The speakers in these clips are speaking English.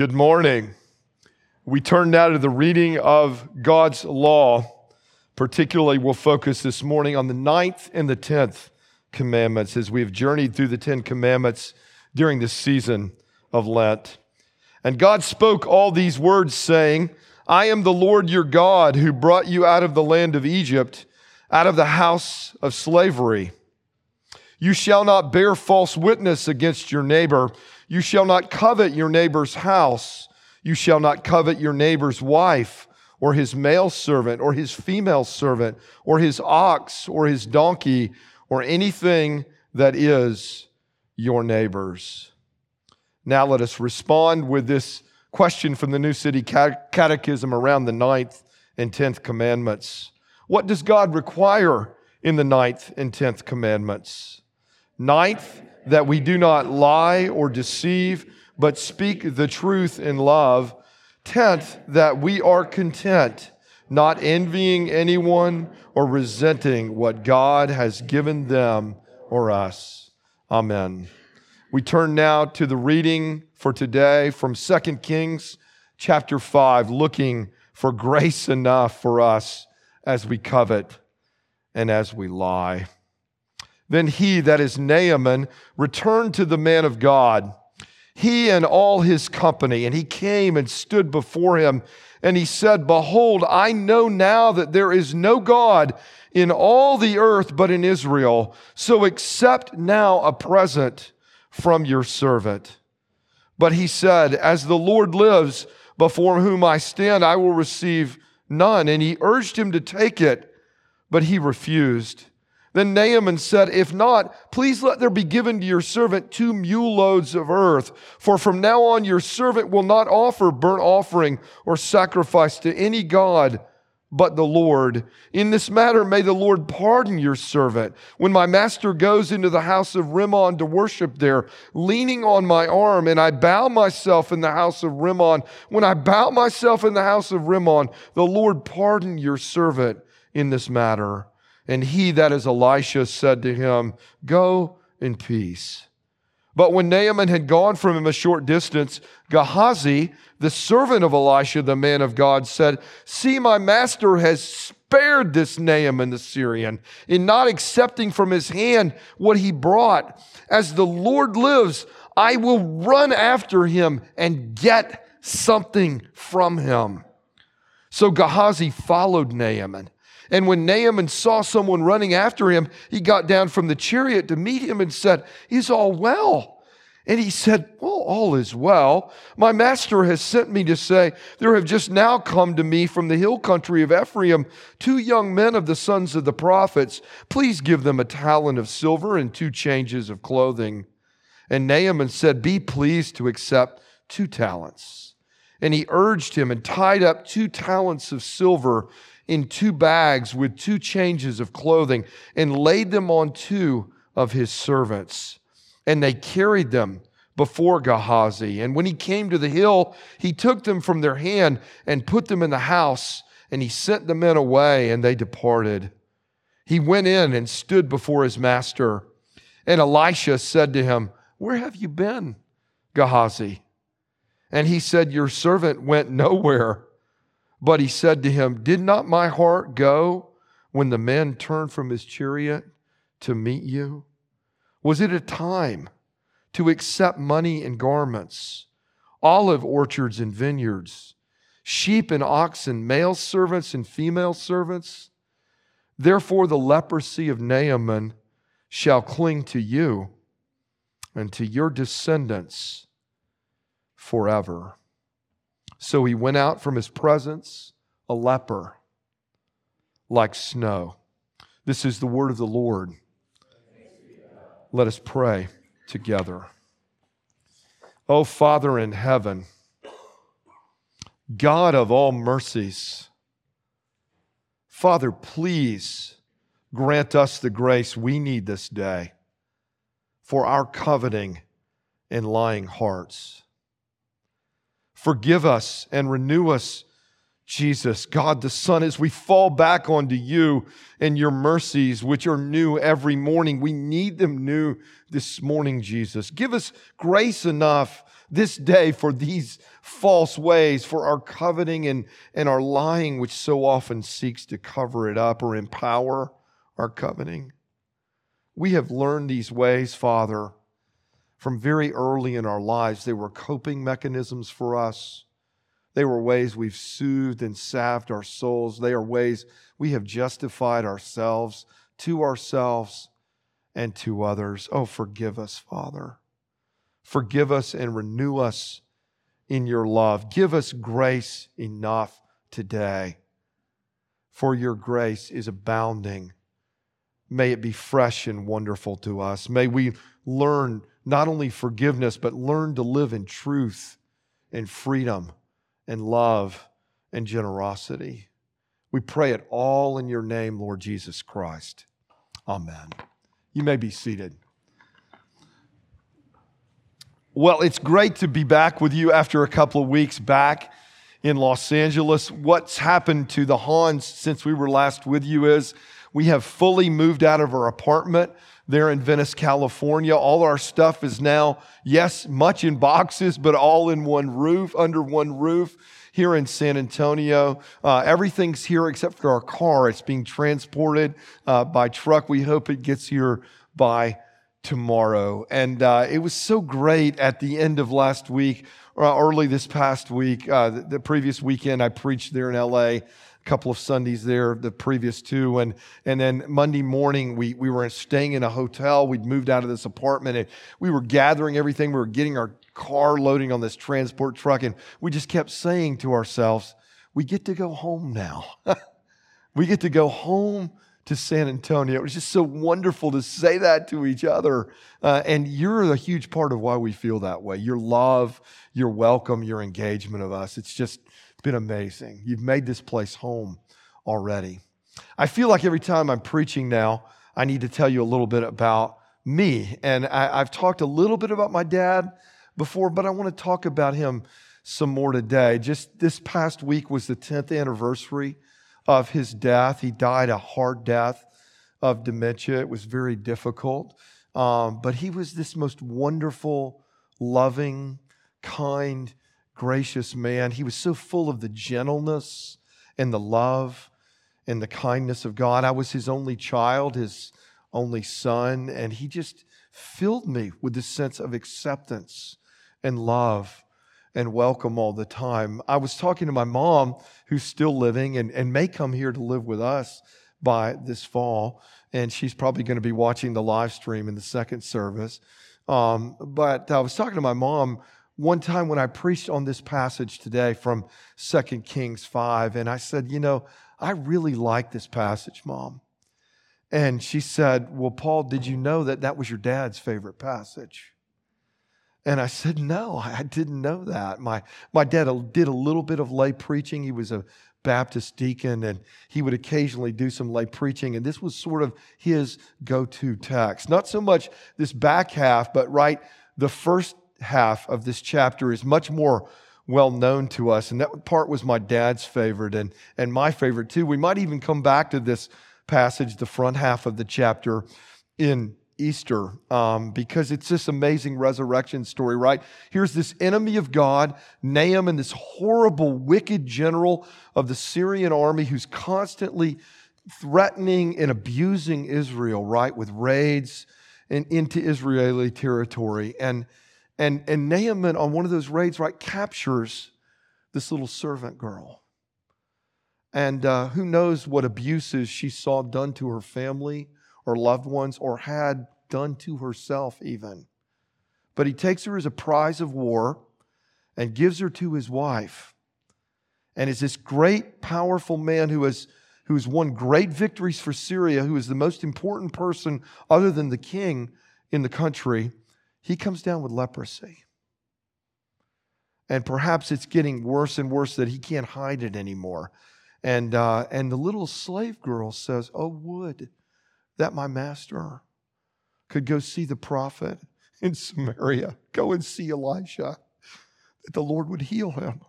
Good morning. We turn now to the reading of God's law. Particularly, we'll focus this morning on the ninth and the tenth commandments as we have journeyed through the Ten Commandments during this season of Lent. And God spoke all these words, saying, I am the Lord your God who brought you out of the land of Egypt, out of the house of slavery. You shall not bear false witness against your neighbor. You shall not covet your neighbor's house. You shall not covet your neighbor's wife, or his male servant, or his female servant, or his ox, or his donkey, or anything that is your neighbor's. Now let us respond with this question from the New City Catechism around the ninth and tenth commandments. What does God require in the ninth and tenth commandments? Ninth, that we do not lie or deceive, but speak the truth in love. Tenth, that we are content, not envying anyone or resenting what God has given them or us. Amen. We turn now to the reading for today from 2 Kings chapter 5, looking for grace enough for us as we covet and as we lie. Then he, that is Naaman, returned to the man of God, he and all his company, and he came and stood before him. And he said, Behold, I know now that there is no God in all the earth but in Israel. So accept now a present from your servant. But he said, As the Lord lives, before whom I stand, I will receive none. And he urged him to take it, but he refused. Then Naaman said, If not, please let there be given to your servant two mule loads of earth. For from now on your servant will not offer burnt offering or sacrifice to any God but the Lord. In this matter, may the Lord pardon your servant. When my master goes into the house of Rimmon to worship there, leaning on my arm, and I bow myself in the house of Rimmon, when I bow myself in the house of Rimmon, the Lord pardon your servant in this matter. And he, that is Elisha, said to him, Go in peace. But when Naaman had gone from him a short distance, Gehazi, the servant of Elisha, the man of God, said, See, my master has spared this Naaman the Syrian in not accepting from his hand what he brought. As the Lord lives, I will run after him and get something from him. So Gehazi followed Naaman and when Naaman saw someone running after him, he got down from the chariot to meet him and said, Is all well? And he said, Well, all is well. My master has sent me to say, There have just now come to me from the hill country of Ephraim two young men of the sons of the prophets. Please give them a talent of silver and two changes of clothing. And Naaman said, Be pleased to accept two talents. And he urged him and tied up two talents of silver in two bags with two changes of clothing and laid them on two of his servants. And they carried them before Gehazi. And when he came to the hill, he took them from their hand and put them in the house, and he sent the men away, and they departed. He went in and stood before his master. And Elisha said to him, Where have you been, Gehazi? And he said, Your servant went nowhere but he said to him, Did not my heart go when the man turned from his chariot to meet you? Was it a time to accept money and garments, olive orchards and vineyards, sheep and oxen, male servants and female servants? Therefore, the leprosy of Naaman shall cling to you and to your descendants forever. So he went out from his presence a leper like snow. This is the word of the Lord. Let us pray together. Oh, Father in heaven, God of all mercies, Father, please grant us the grace we need this day for our coveting and lying hearts. Forgive us and renew us, Jesus, God the Son, as we fall back onto you and your mercies, which are new every morning. We need them new this morning, Jesus. Give us grace enough this day for these false ways, for our coveting and, and our lying, which so often seeks to cover it up or empower our coveting. We have learned these ways, Father, from very early in our lives. They were coping mechanisms for us. They were ways we've soothed and salved our souls. They are ways we have justified ourselves to ourselves and to others. Oh, forgive us, Father. Forgive us and renew us in your love. Give us grace enough today, for your grace is abounding. May it be fresh and wonderful to us. May we learn not only forgiveness, but learn to live in truth and freedom and love and generosity. We pray it all in your name, Lord Jesus Christ. Amen. You may be seated. Well, it's great to be back with you after a couple of weeks back in Los Angeles. What's happened to the Hans since we were last with you is we have fully moved out of our apartment there in Venice, California. All our stuff is now, yes, much in boxes, but all in one roof, under one roof here in San Antonio. Uh, everything's here except for our car. It's being transported uh, by truck. We hope it gets here by tomorrow. And uh, it was so great at the end of last week, or uh, early this past week, uh, the, the previous weekend, I preached there in LA couple of Sundays there, the previous two. And, and then Monday morning, we, we were staying in a hotel. We'd moved out of this apartment and we were gathering everything. We were getting our car loading on this transport truck. And we just kept saying to ourselves, we get to go home now. we get to go home to San Antonio. It was just so wonderful to say that to each other. Uh, and you're a huge part of why we feel that way. Your love, your welcome, your engagement of us. It's just, been amazing. You've made this place home already. I feel like every time I'm preaching now, I need to tell you a little bit about me. And I, have talked a little bit about my dad before, but I want to talk about him some more today. Just this past week was the 10th anniversary of his death. He died a hard death of dementia. It was very difficult. Um, but he was this most wonderful, loving, kind, gracious man. He was so full of the gentleness and the love and the kindness of God. I was his only child, his only son, and he just filled me with this sense of acceptance and love and welcome all the time. I was talking to my mom, who's still living and, and may come here to live with us by this fall. And she's probably going to be watching the live stream in the second service. Um, but I was talking to my mom one time when I preached on this passage today from 2 Kings 5, and I said, You know, I really like this passage, Mom. And she said, Well, Paul, did you know that that was your dad's favorite passage? And I said, No, I didn't know that. My, my dad did a little bit of lay preaching. He was a Baptist deacon, and he would occasionally do some lay preaching. And this was sort of his go to text. Not so much this back half, but right the first half of this chapter is much more well known to us. And that part was my dad's favorite and, and my favorite too. We might even come back to this passage, the front half of the chapter in Easter, um, because it's this amazing resurrection story, right? Here's this enemy of God, Naaman, this horrible, wicked general of the Syrian army who's constantly threatening and abusing Israel, right, with raids and into Israeli territory. And and, and Naaman, on one of those raids, right, captures this little servant girl. And uh, who knows what abuses she saw done to her family or loved ones or had done to herself, even. But he takes her as a prize of war and gives her to his wife. And is this great, powerful man who has, who has won great victories for Syria, who is the most important person other than the king in the country he comes down with leprosy. And perhaps it's getting worse and worse that he can't hide it anymore. And, uh, and the little slave girl says, Oh, would that my master could go see the prophet in Samaria, go and see Elisha, that the Lord would heal him.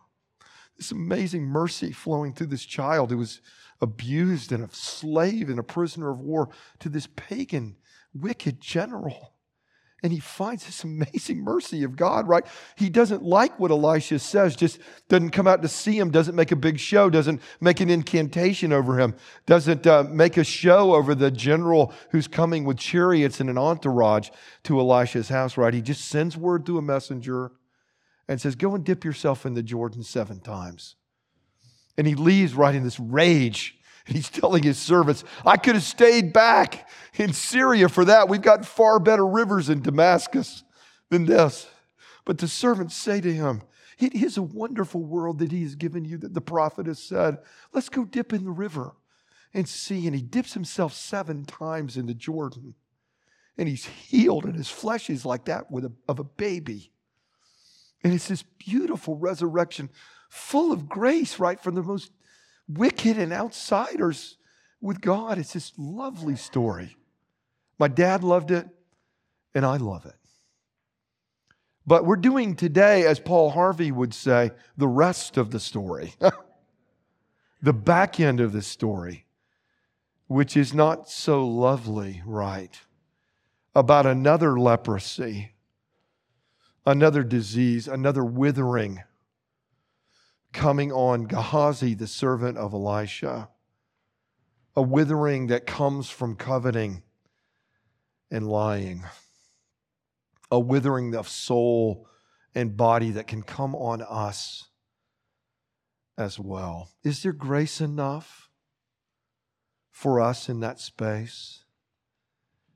This amazing mercy flowing through this child who was abused and a slave and a prisoner of war to this pagan, wicked general. And he finds this amazing mercy of God, right? He doesn't like what Elisha says, just doesn't come out to see him, doesn't make a big show, doesn't make an incantation over him, doesn't uh, make a show over the general who's coming with chariots and an entourage to Elisha's house, right? He just sends word through a messenger and says, Go and dip yourself in the Jordan seven times. And he leaves right in this rage He's telling his servants, I could have stayed back in Syria for that. We've got far better rivers in Damascus than this. But the servants say to him, It is a wonderful world that he has given you, that the prophet has said, Let's go dip in the river and see. And he dips himself seven times into Jordan. And he's healed, and his flesh is like that a, of a baby. And it's this beautiful resurrection, full of grace, right? From the most wicked and outsiders with God. It's this lovely story. My dad loved it, and I love it. But we're doing today, as Paul Harvey would say, the rest of the story, the back end of the story, which is not so lovely, right? About another leprosy, another disease, another withering coming on Gehazi, the servant of Elisha, a withering that comes from coveting and lying, a withering of soul and body that can come on us as well. Is there grace enough for us in that space?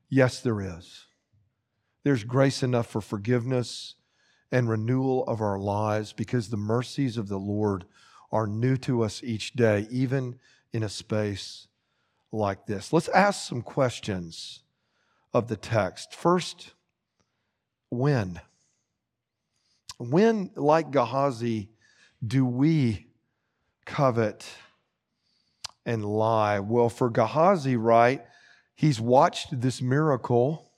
Yes, there is. There's grace enough for forgiveness and renewal of our lives because the mercies of the Lord are new to us each day, even in a space like this. Let's ask some questions of the text. First, when? When, like Gehazi, do we covet and lie? Well, for Gehazi, right, he's watched this miracle,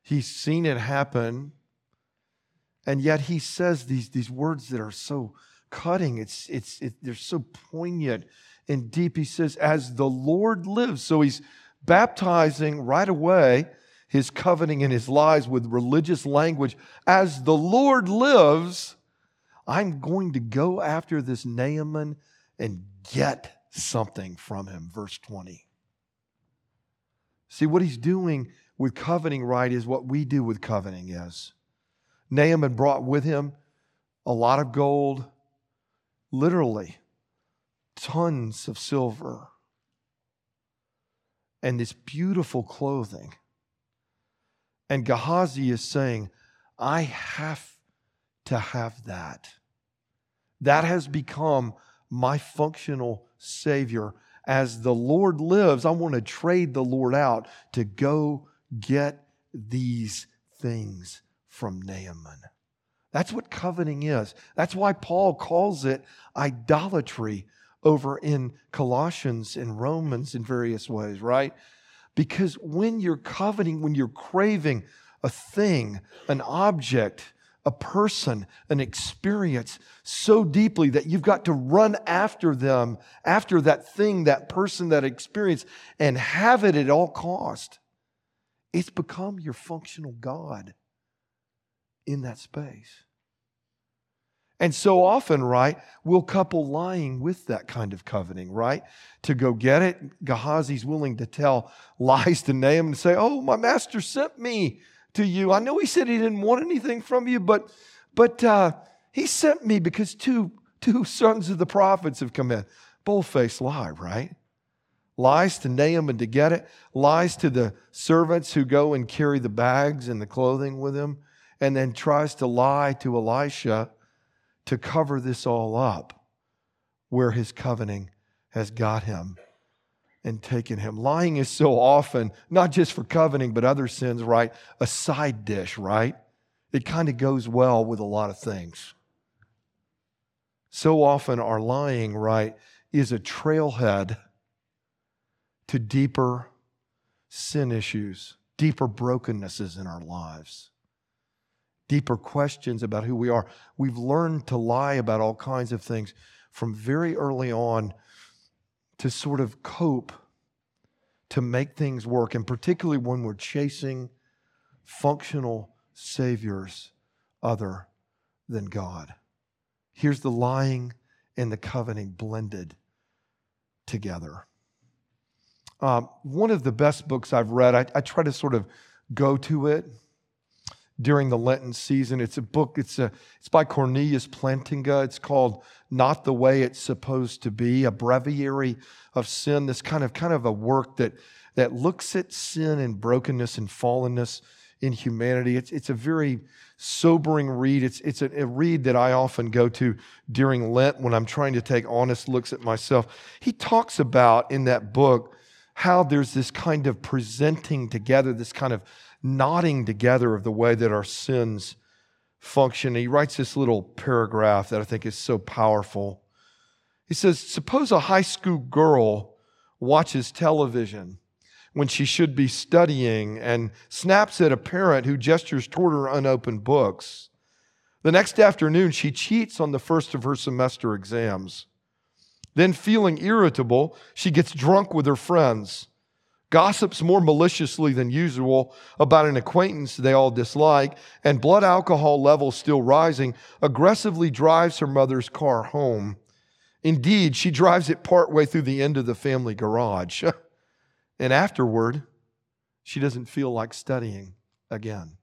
he's seen it happen. And yet he says these, these words that are so cutting. It's, it's, it, they're so poignant and deep. He says, as the Lord lives. So he's baptizing right away his coveting and his lies with religious language. As the Lord lives, I'm going to go after this Naaman and get something from him. Verse 20. See, what he's doing with coveting, right, is what we do with coveting is. Naaman brought with him a lot of gold, literally tons of silver, and this beautiful clothing. And Gehazi is saying, I have to have that. That has become my functional Savior. As the Lord lives, I want to trade the Lord out to go get these things from Naaman. That's what coveting is. That's why Paul calls it idolatry over in Colossians and Romans in various ways, right? Because when you're coveting, when you're craving a thing, an object, a person, an experience so deeply that you've got to run after them, after that thing, that person, that experience, and have it at all cost, it's become your functional God in that space. And so often, right, we'll couple lying with that kind of coveting, right? To go get it. Gehazi's willing to tell lies to Naaman and say, Oh, my master sent me to you. I know he said he didn't want anything from you, but but uh, he sent me because two two sons of the prophets have come in. Bold-faced lie, right? Lies to Naaman and to get it, lies to the servants who go and carry the bags and the clothing with him and then tries to lie to Elisha to cover this all up where his covenant has got him and taken him. Lying is so often, not just for covenant, but other sins, right? A side dish, right? It kind of goes well with a lot of things. So often, our lying, right, is a trailhead to deeper sin issues, deeper brokennesses in our lives deeper questions about who we are. We've learned to lie about all kinds of things from very early on to sort of cope, to make things work, and particularly when we're chasing functional saviors other than God. Here's the lying and the covenant blended together. Um, one of the best books I've read, I, I try to sort of go to it during the Lenten season. It's a book, it's, a, it's by Cornelius Plantinga. It's called Not the Way It's Supposed to Be, a breviary of sin. This kind of, kind of a work that, that looks at sin and brokenness and fallenness in humanity. It's, it's a very sobering read. It's, it's a, a read that I often go to during Lent when I'm trying to take honest looks at myself. He talks about in that book how there's this kind of presenting together, this kind of knotting together of the way that our sins function. he writes this little paragraph that I think is so powerful. He says, Suppose a high school girl watches television when she should be studying and snaps at a parent who gestures toward her unopened books. The next afternoon, she cheats on the first of her semester exams. Then, feeling irritable, she gets drunk with her friends gossips more maliciously than usual about an acquaintance they all dislike, and blood alcohol levels still rising, aggressively drives her mother's car home. Indeed, she drives it partway through the end of the family garage. and afterward, she doesn't feel like studying again.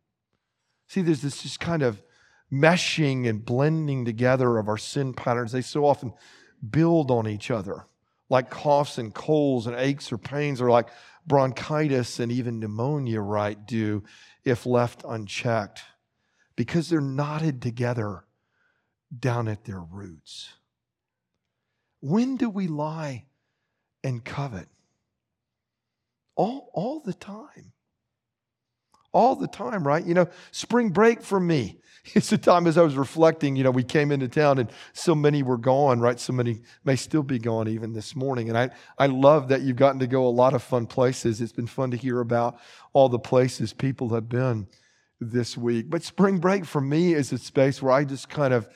See, there's this just kind of meshing and blending together of our sin patterns. They so often build on each other, like coughs and colds and aches or pains, or like bronchitis and even pneumonia right do if left unchecked because they're knotted together down at their roots. When do we lie and covet? All, all the time. All the time, right? You know, spring break for me it's a time as I was reflecting, you know, we came into town and so many were gone, right? So many may still be gone even this morning. And I, I love that you've gotten to go a lot of fun places. It's been fun to hear about all the places people have been this week. But spring break for me is a space where I just kind of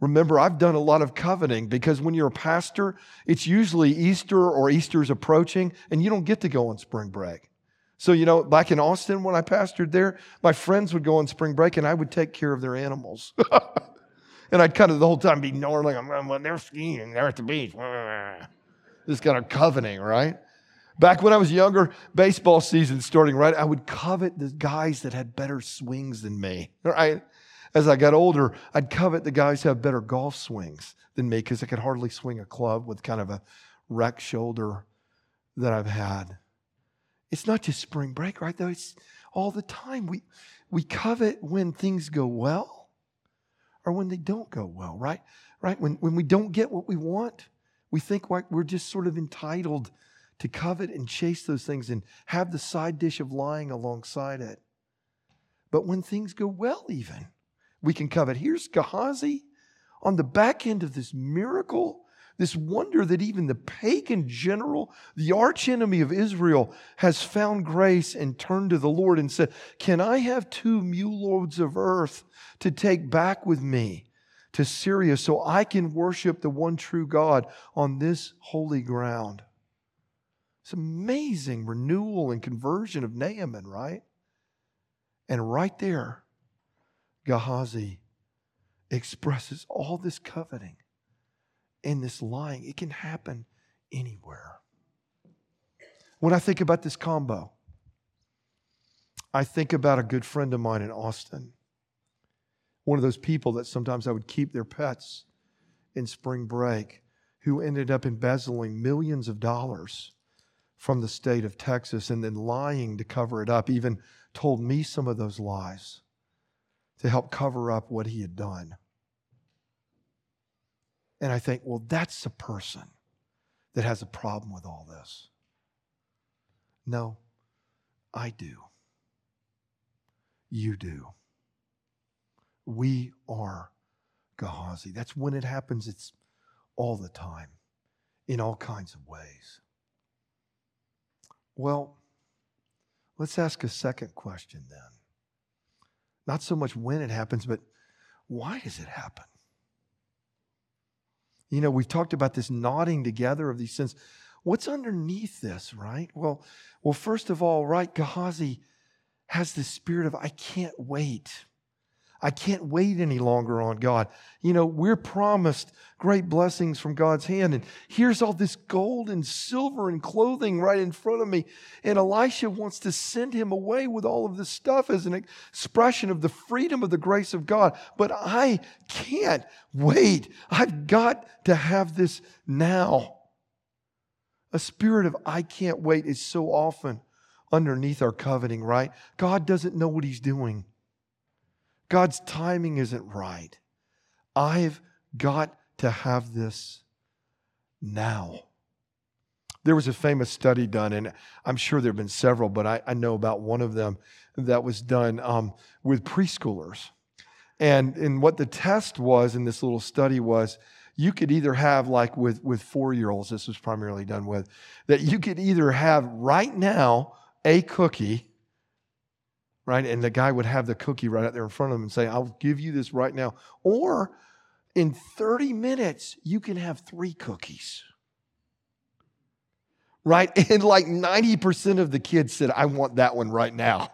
remember I've done a lot of coveting because when you're a pastor, it's usually Easter or Easter's approaching and you don't get to go on spring break. So, you know, back in Austin when I pastored there, my friends would go on spring break and I would take care of their animals. and I'd kind of the whole time be gnarling, I'm, well, they're skiing, they're at the beach. This kind of coveting, right? Back when I was younger, baseball season starting, right? I would covet the guys that had better swings than me, right? As I got older, I'd covet the guys who have better golf swings than me because I could hardly swing a club with kind of a wrecked shoulder that I've had. It's not just spring break, right? Though it's all the time. We, we covet when things go well or when they don't go well, right? Right? When, when we don't get what we want, we think like we're just sort of entitled to covet and chase those things and have the side dish of lying alongside it. But when things go well, even, we can covet. Here's Gehazi on the back end of this miracle this wonder that even the pagan general, the archenemy of Israel, has found grace and turned to the Lord and said, Can I have two mule loads of earth to take back with me to Syria so I can worship the one true God on this holy ground? It's amazing renewal and conversion of Naaman, right? And right there, Gehazi expresses all this coveting and this lying. It can happen anywhere. When I think about this combo, I think about a good friend of mine in Austin. One of those people that sometimes I would keep their pets in spring break who ended up embezzling millions of dollars from the state of Texas and then lying to cover it up, even told me some of those lies to help cover up what he had done. And I think, well, that's the person that has a problem with all this. No, I do. You do. We are Gehazi. That's when it happens, it's all the time, in all kinds of ways. Well, let's ask a second question then. Not so much when it happens, but why does it happen? You know, we've talked about this knotting together of these sins. What's underneath this, right? Well, well, first of all, right, Gehazi has the spirit of, I can't wait. I can't wait any longer on God. You know, we're promised great blessings from God's hand. And here's all this gold and silver and clothing right in front of me. And Elisha wants to send him away with all of this stuff as an expression of the freedom of the grace of God. But I can't wait. I've got to have this now. A spirit of I can't wait is so often underneath our coveting, right? God doesn't know what he's doing. God's timing isn't right. I've got to have this now. There was a famous study done, and I'm sure there have been several, but I, I know about one of them that was done um, with preschoolers. And, and what the test was in this little study was you could either have, like with, with four year olds, this was primarily done with, that you could either have right now a cookie right? And the guy would have the cookie right out there in front of him and say, I'll give you this right now. Or in 30 minutes, you can have three cookies. Right? And like 90% of the kids said, I want that one right now.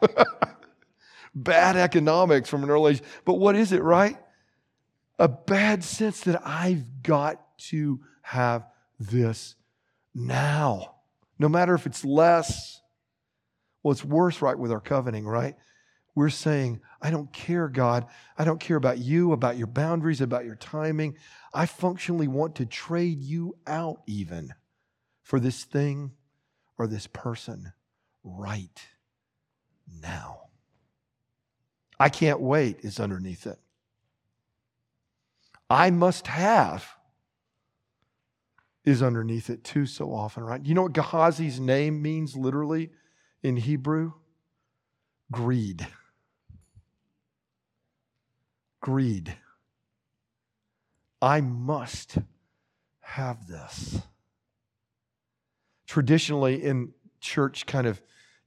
bad economics from an early age. But what is it, right? A bad sense that I've got to have this now. No matter if it's less well, it's worse, right, with our covenanting, right? We're saying, I don't care, God. I don't care about you, about your boundaries, about your timing. I functionally want to trade you out, even for this thing or this person right now. I can't wait, is underneath it. I must have is underneath it too, so often, right? You know what Gehazi's name means literally? In Hebrew? Greed. Greed. I must have this. Traditionally, in church kind of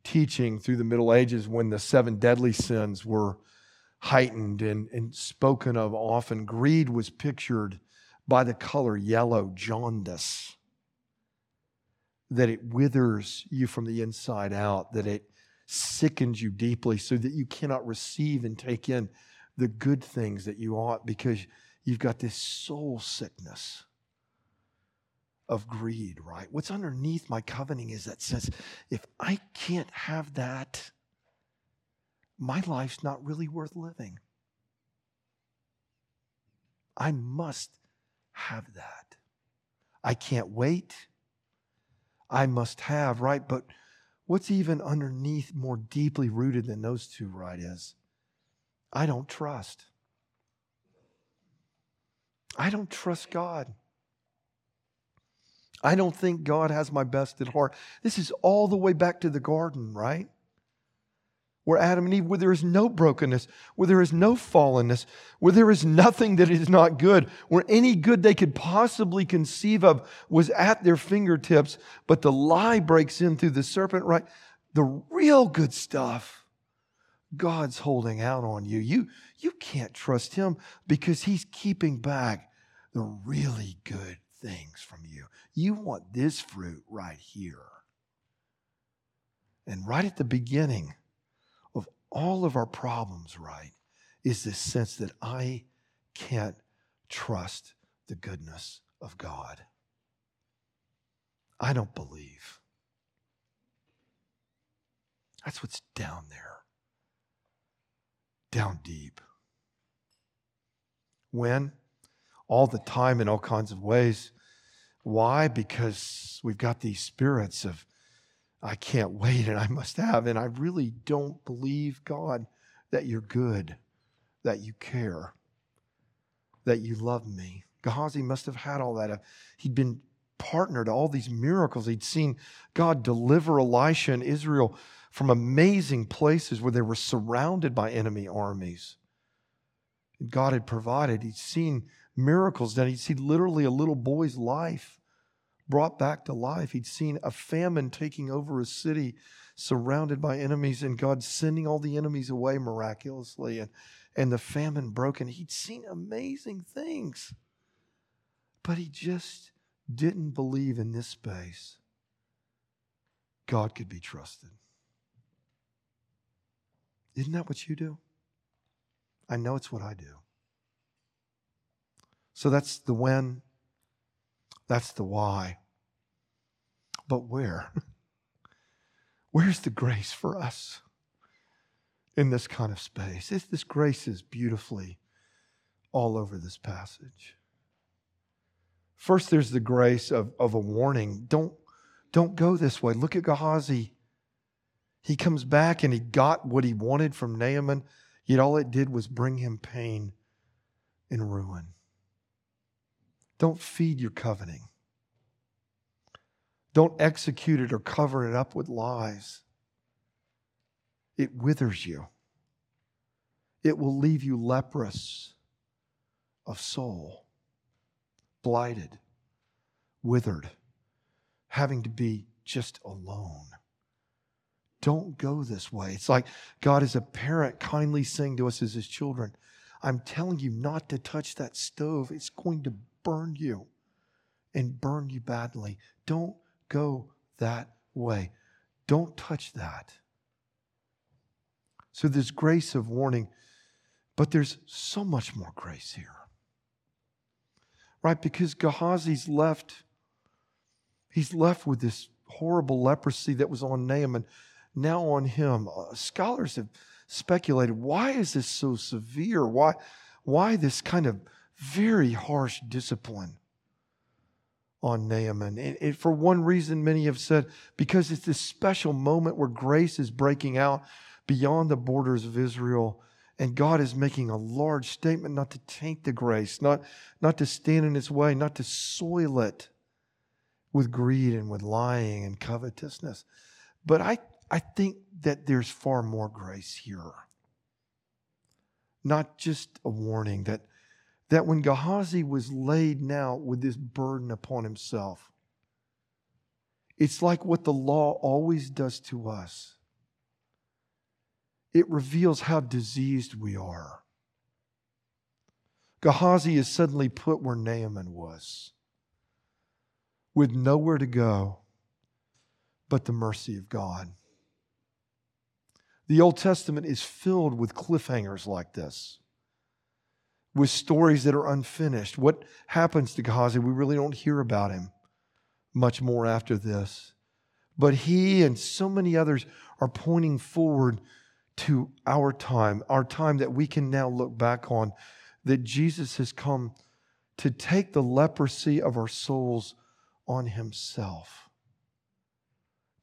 teaching through the Middle Ages, when the seven deadly sins were heightened and, and spoken of often, greed was pictured by the color yellow, jaundice that it withers you from the inside out, that it sickens you deeply so that you cannot receive and take in the good things that you ought because you've got this soul sickness of greed, right? What's underneath my coveting is that sense if I can't have that, my life's not really worth living. I must have that. I can't wait. I must have, right? But what's even underneath, more deeply rooted than those two, right, is I don't trust. I don't trust God. I don't think God has my best at heart. This is all the way back to the garden, right? Where Adam and Eve, where there is no brokenness, where there is no fallenness, where there is nothing that is not good, where any good they could possibly conceive of was at their fingertips, but the lie breaks in through the serpent, right? The real good stuff, God's holding out on you. You, you can't trust Him because He's keeping back the really good things from you. You want this fruit right here. And right at the beginning, all of our problems right is this sense that I can't trust the goodness of God. I don't believe. That's what's down there, down deep. When? All the time in all kinds of ways. Why? Because we've got these spirits of I can't wait and I must have. And I really don't believe, God, that you're good, that you care, that you love me. Gehazi must have had all that. He'd been partner to all these miracles. He'd seen God deliver Elisha and Israel from amazing places where they were surrounded by enemy armies. God had provided. He'd seen miracles that he'd seen literally a little boy's life brought back to life. He'd seen a famine taking over a city surrounded by enemies and God sending all the enemies away miraculously and, and the famine broken. He'd seen amazing things, but he just didn't believe in this space God could be trusted. Isn't that what you do? I know it's what I do. So that's the when, that's the why. But where? Where's the grace for us in this kind of space? This, this grace is beautifully all over this passage. First, there's the grace of, of a warning. Don't, don't go this way. Look at Gehazi. He comes back and he got what he wanted from Naaman, yet all it did was bring him pain and ruin. Don't feed your coveting. Don't execute it or cover it up with lies. It withers you, it will leave you leprous of soul, blighted, withered, having to be just alone. Don't go this way. It's like God is a parent kindly saying to us as his children, I'm telling you not to touch that stove. It's going to burn you and burn you badly. Don't go that way. Don't touch that. So there's grace of warning, but there's so much more grace here. Right? Because Gehazi's left, he's left with this horrible leprosy that was on Naaman, now on him. Uh, scholars have speculated why is this so severe? Why, why this kind of very harsh discipline? on Naaman. And, for one reason, many have said, because it's this special moment where grace is breaking out beyond the borders of Israel. And God is making a large statement not to taint the grace, not, not to stand in its way, not to soil it with greed and with lying and covetousness. But I, I think that there's far more grace here. Not just a warning that that when Gehazi was laid now with this burden upon himself, it's like what the law always does to us. It reveals how diseased we are. Gehazi is suddenly put where Naaman was, with nowhere to go but the mercy of God. The Old Testament is filled with cliffhangers like this with stories that are unfinished. What happens to Gehazi? We really don't hear about him much more after this. But he and so many others are pointing forward to our time, our time that we can now look back on, that Jesus has come to take the leprosy of our souls on himself,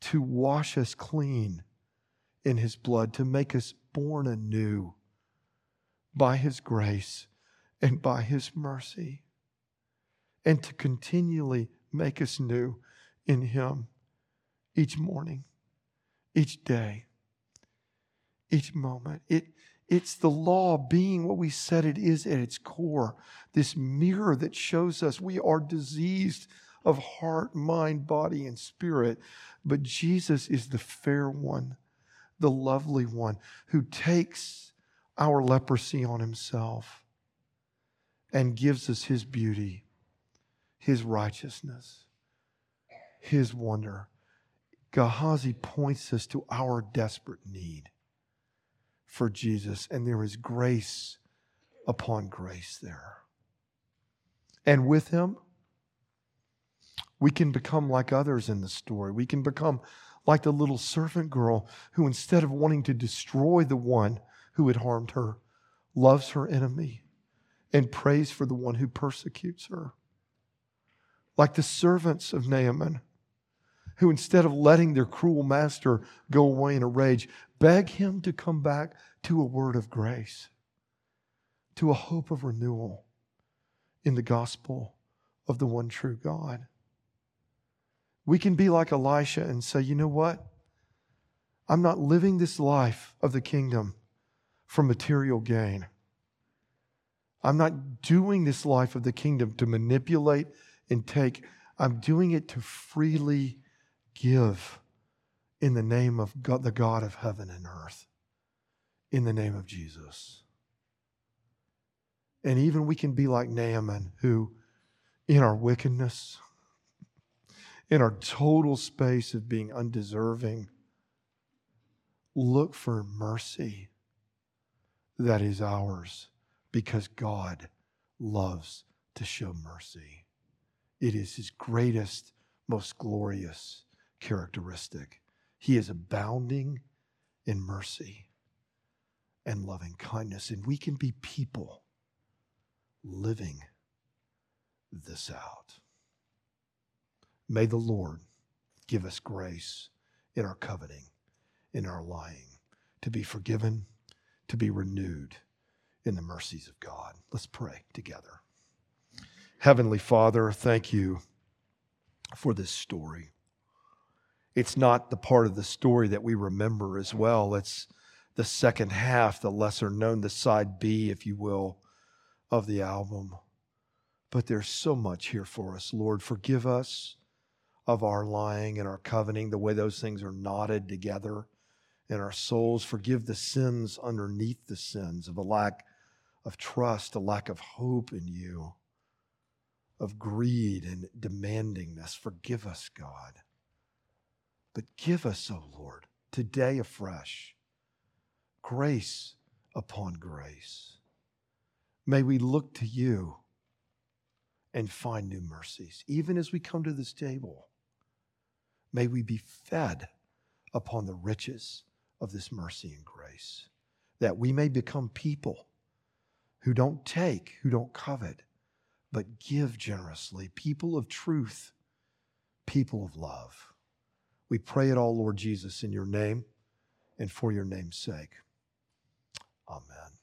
to wash us clean in his blood, to make us born anew by his grace and by his mercy, and to continually make us new in him each morning, each day, each moment. It, it's the law being what we said it is at its core, this mirror that shows us we are diseased of heart, mind, body, and spirit. But Jesus is the fair one, the lovely one who takes our leprosy on himself and gives us his beauty, his righteousness, his wonder. Gehazi points us to our desperate need for Jesus, and there is grace upon grace there. And with him, we can become like others in the story. We can become like the little servant girl who, instead of wanting to destroy the one who had harmed her, loves her enemy and prays for the one who persecutes her. Like the servants of Naaman, who instead of letting their cruel master go away in a rage, beg him to come back to a word of grace, to a hope of renewal in the gospel of the one true God. We can be like Elisha and say, you know what? I'm not living this life of the kingdom for material gain. I'm not doing this life of the kingdom to manipulate and take. I'm doing it to freely give in the name of God, the God of heaven and earth, in the name of Jesus. And even we can be like Naaman, who, in our wickedness, in our total space of being undeserving, look for mercy that is ours because God loves to show mercy. It is his greatest, most glorious characteristic. He is abounding in mercy and loving kindness, and we can be people living this out. May the Lord give us grace in our coveting, in our lying, to be forgiven, to be renewed in the mercies of God. Let's pray together. Heavenly Father, thank you for this story. It's not the part of the story that we remember as well. It's the second half, the lesser known, the side B, if you will, of the album. But there's so much here for us. Lord, forgive us of our lying and our coveting, the way those things are knotted together in our souls. Forgive the sins underneath the sins of a lack of trust, a lack of hope in you, of greed and demandingness. Forgive us, God. But give us, O oh Lord, today afresh, grace upon grace. May we look to you and find new mercies, even as we come to this table. May we be fed upon the riches of this mercy and grace, that we may become people who don't take, who don't covet, but give generously, people of truth, people of love. We pray it all, Lord Jesus, in your name and for your name's sake. Amen.